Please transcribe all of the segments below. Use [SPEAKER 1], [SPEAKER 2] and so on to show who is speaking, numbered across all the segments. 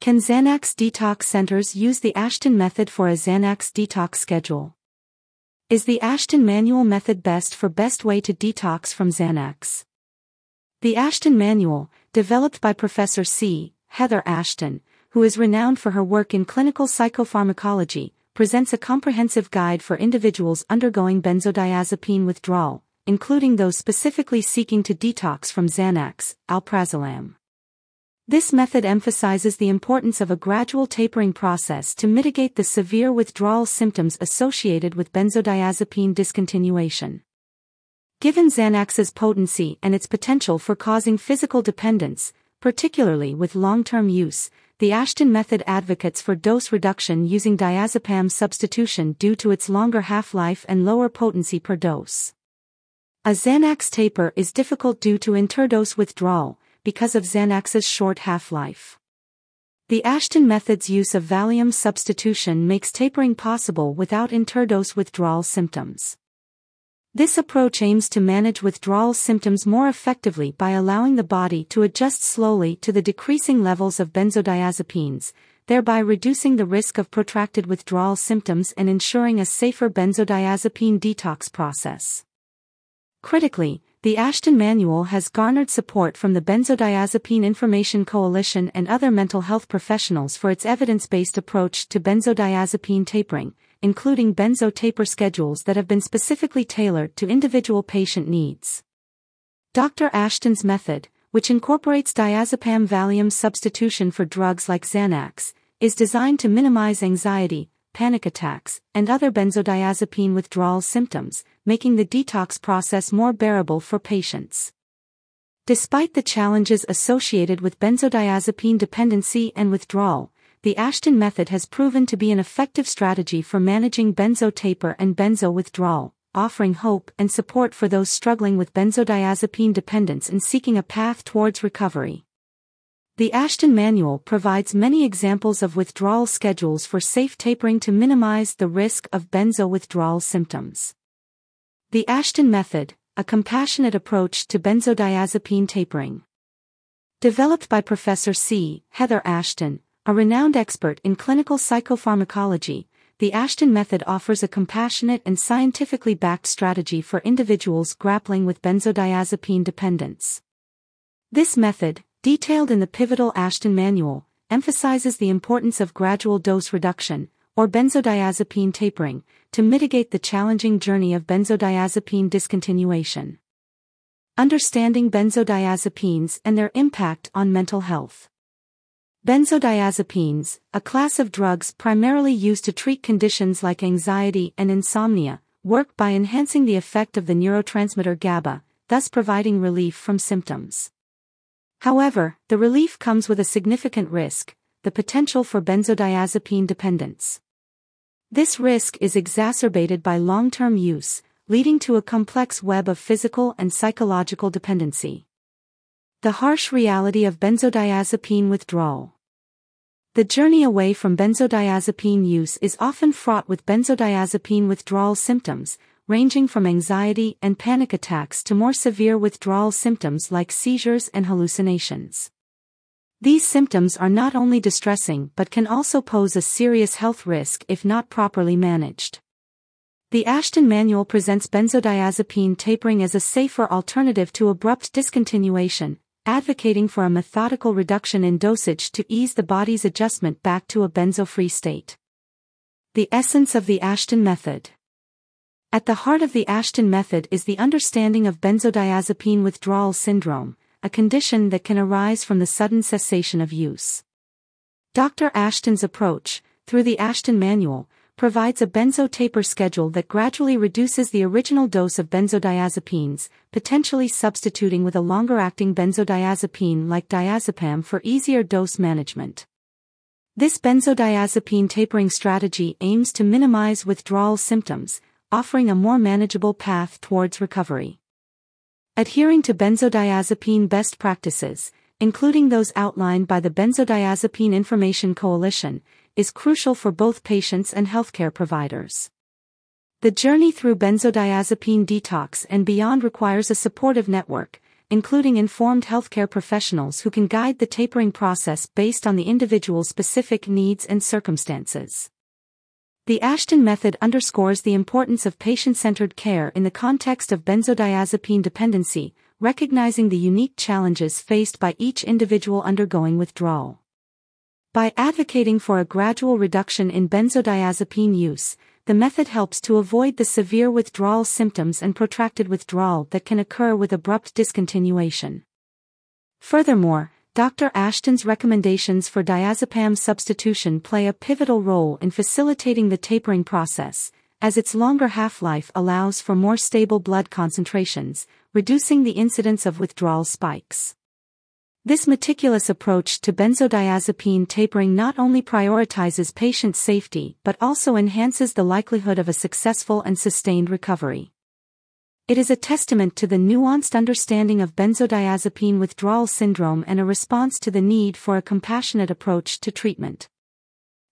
[SPEAKER 1] Can Xanax detox centers use the Ashton method for a Xanax detox schedule? Is the Ashton manual method best for best way to detox from Xanax? The Ashton Manual, developed by Professor C. Heather Ashton, who is renowned for her work in clinical psychopharmacology, presents a comprehensive guide for individuals undergoing benzodiazepine withdrawal, including those specifically seeking to detox from Xanax, alprazolam. This method emphasizes the importance of a gradual tapering process to mitigate the severe withdrawal symptoms associated with benzodiazepine discontinuation. Given Xanax's potency and its potential for causing physical dependence, particularly with long-term use, the Ashton method advocates for dose reduction using diazepam substitution due to its longer half-life and lower potency per dose. A Xanax taper is difficult due to interdose withdrawal, because of Xanax's short half-life. The Ashton method's use of Valium substitution makes tapering possible without interdose withdrawal symptoms. This approach aims to manage withdrawal symptoms more effectively by allowing the body to adjust slowly to the decreasing levels of benzodiazepines, thereby reducing the risk of protracted withdrawal symptoms and ensuring a safer benzodiazepine detox process. Critically, the Ashton Manual has garnered support from the Benzodiazepine Information Coalition and other mental health professionals for its evidence-based approach to benzodiazepine tapering, including benzo taper schedules that have been specifically tailored to individual patient needs. Dr. Ashton's method, which incorporates diazepam Valium substitution for drugs like Xanax, is designed to minimize anxiety, panic attacks, and other benzodiazepine withdrawal symptoms, making the detox process more bearable for patients. Despite the challenges associated with benzodiazepine dependency and withdrawal, the Ashton method has proven to be an effective strategy for managing benzo taper and benzo withdrawal, offering hope and support for those struggling with benzodiazepine dependence and seeking a path towards recovery. The Ashton Manual provides many examples of withdrawal schedules for safe tapering to minimize the risk of benzo withdrawal symptoms. The Ashton Method, a compassionate approach to benzodiazepine tapering. Developed by Professor C. Heather Ashton, a renowned expert in clinical psychopharmacology, the Ashton method offers a compassionate and scientifically backed strategy for individuals grappling with benzodiazepine dependence. This method, detailed in the pivotal Ashton manual, emphasizes the importance of gradual dose reduction, or benzodiazepine tapering, to mitigate the challenging journey of benzodiazepine discontinuation. Understanding benzodiazepines and their impact on mental health. Benzodiazepines, a class of drugs primarily used to treat conditions like anxiety and insomnia, work by enhancing the effect of the neurotransmitter GABA, thus providing relief from symptoms. However, the relief comes with a significant risk, the potential for benzodiazepine dependence. This risk is exacerbated by long-term use, leading to a complex web of physical and psychological dependency. The harsh reality of benzodiazepine withdrawal. The journey away from benzodiazepine use is often fraught with benzodiazepine withdrawal symptoms, ranging from anxiety and panic attacks to more severe withdrawal symptoms like seizures and hallucinations. These symptoms are not only distressing but can also pose a serious health risk if not properly managed. The Ashton Manual presents benzodiazepine tapering as a safer alternative to abrupt discontinuation, advocating for a methodical reduction in dosage to ease the body's adjustment back to a benzo-free state. The essence of the Ashton method. At the heart of the Ashton method is the understanding of benzodiazepine withdrawal syndrome, a condition that can arise from the sudden cessation of use. Dr. Ashton's approach, through the Ashton Manual, provides a benzo taper schedule that gradually reduces the original dose of benzodiazepines, potentially substituting with a longer-acting benzodiazepine like diazepam for easier dose management. This benzodiazepine tapering strategy aims to minimize withdrawal symptoms, offering a more manageable path towards recovery. Adhering to benzodiazepine best practices, including those outlined by the Benzodiazepine Information Coalition, is crucial for both patients and healthcare providers. The journey through benzodiazepine detox and beyond requires a supportive network, including informed healthcare professionals who can guide the tapering process based on the individual's specific needs and circumstances. The Ashton method underscores the importance of patient centered care in the context of benzodiazepine dependency, recognizing the unique challenges faced by each individual undergoing withdrawal. By advocating for a gradual reduction in benzodiazepine use, the method helps to avoid the severe withdrawal symptoms and protracted withdrawal that can occur with abrupt discontinuation. Furthermore, Dr. Ashton's recommendations for diazepam substitution play a pivotal role in facilitating the tapering process, as its longer half-life allows for more stable blood concentrations, reducing the incidence of withdrawal spikes. This meticulous approach to benzodiazepine tapering not only prioritizes patient safety but also enhances the likelihood of a successful and sustained recovery. It is a testament to the nuanced understanding of benzodiazepine withdrawal syndrome and a response to the need for a compassionate approach to treatment.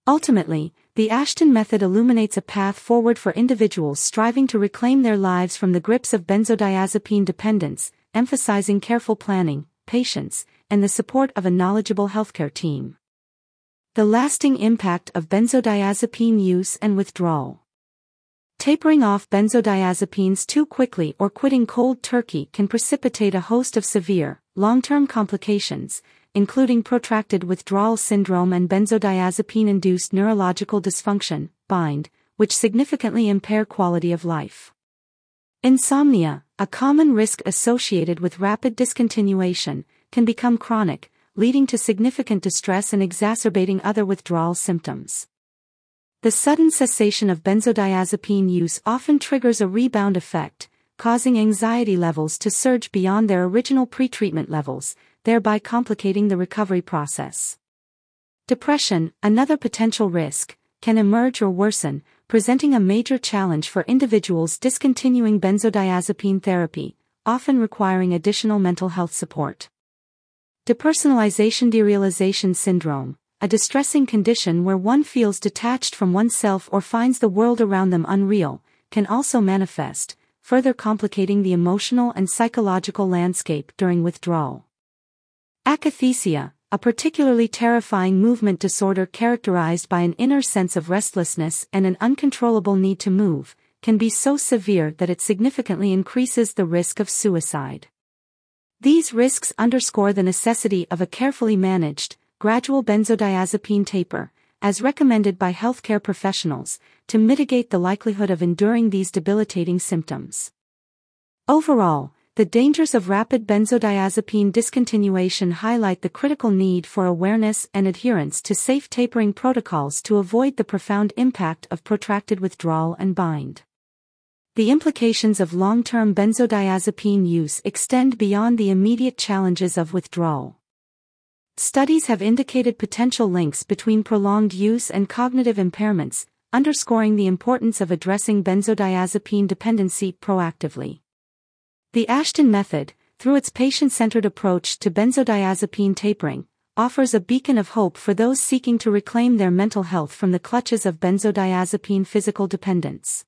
[SPEAKER 1] Ultimately, the Ashton method illuminates a path forward for individuals striving to reclaim their lives from the grips of benzodiazepine dependence, emphasizing careful planning, patience, and the support of a knowledgeable healthcare team. The lasting impact of benzodiazepine use and withdrawal. Tapering off benzodiazepines too quickly or quitting cold turkey can precipitate a host of severe, long-term complications, including protracted withdrawal syndrome and benzodiazepine-induced neurological dysfunction, BIND, which significantly impair quality of life. Insomnia, a common risk associated with rapid discontinuation, can become chronic, leading to significant distress and exacerbating other withdrawal symptoms. The sudden cessation of benzodiazepine use often triggers a rebound effect, causing anxiety levels to surge beyond their original pretreatment levels, thereby complicating the recovery process. Depression, another potential risk, can emerge or worsen, presenting a major challenge for individuals discontinuing benzodiazepine therapy, often requiring additional mental health support. Depersonalization derealization syndrome, a distressing condition where one feels detached from oneself or finds the world around them unreal, can also manifest, further complicating the emotional and psychological landscape during withdrawal. Akathisia, a particularly terrifying movement disorder characterized by an inner sense of restlessness and an uncontrollable need to move, can be so severe that it significantly increases the risk of suicide. These risks underscore the necessity of a carefully managed, gradual benzodiazepine taper, as recommended by healthcare professionals, to mitigate the likelihood of enduring these debilitating symptoms. Overall, the dangers of rapid benzodiazepine discontinuation highlight the critical need for awareness and adherence to safe tapering protocols to avoid the profound impact of protracted withdrawal and BIND the implications of long-term benzodiazepine use extend beyond the immediate challenges of withdrawal. Studies have indicated potential links between prolonged use and cognitive impairments, underscoring the importance of addressing benzodiazepine dependency proactively. The Ashton method, through its patient-centered approach to benzodiazepine tapering, offers a beacon of hope for those seeking to reclaim their mental health from the clutches of benzodiazepine physical dependence.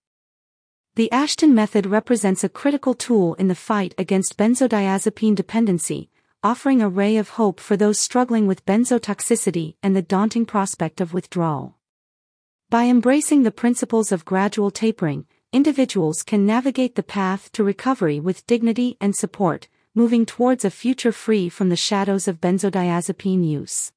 [SPEAKER 1] The Ashton method represents a critical tool in the fight against benzodiazepine dependency, offering a ray of hope for those struggling with benzotoxicity and the daunting prospect of withdrawal. By embracing the principles of gradual tapering, individuals can navigate the path to recovery with dignity and support, moving towards a future free from the shadows of benzodiazepine use.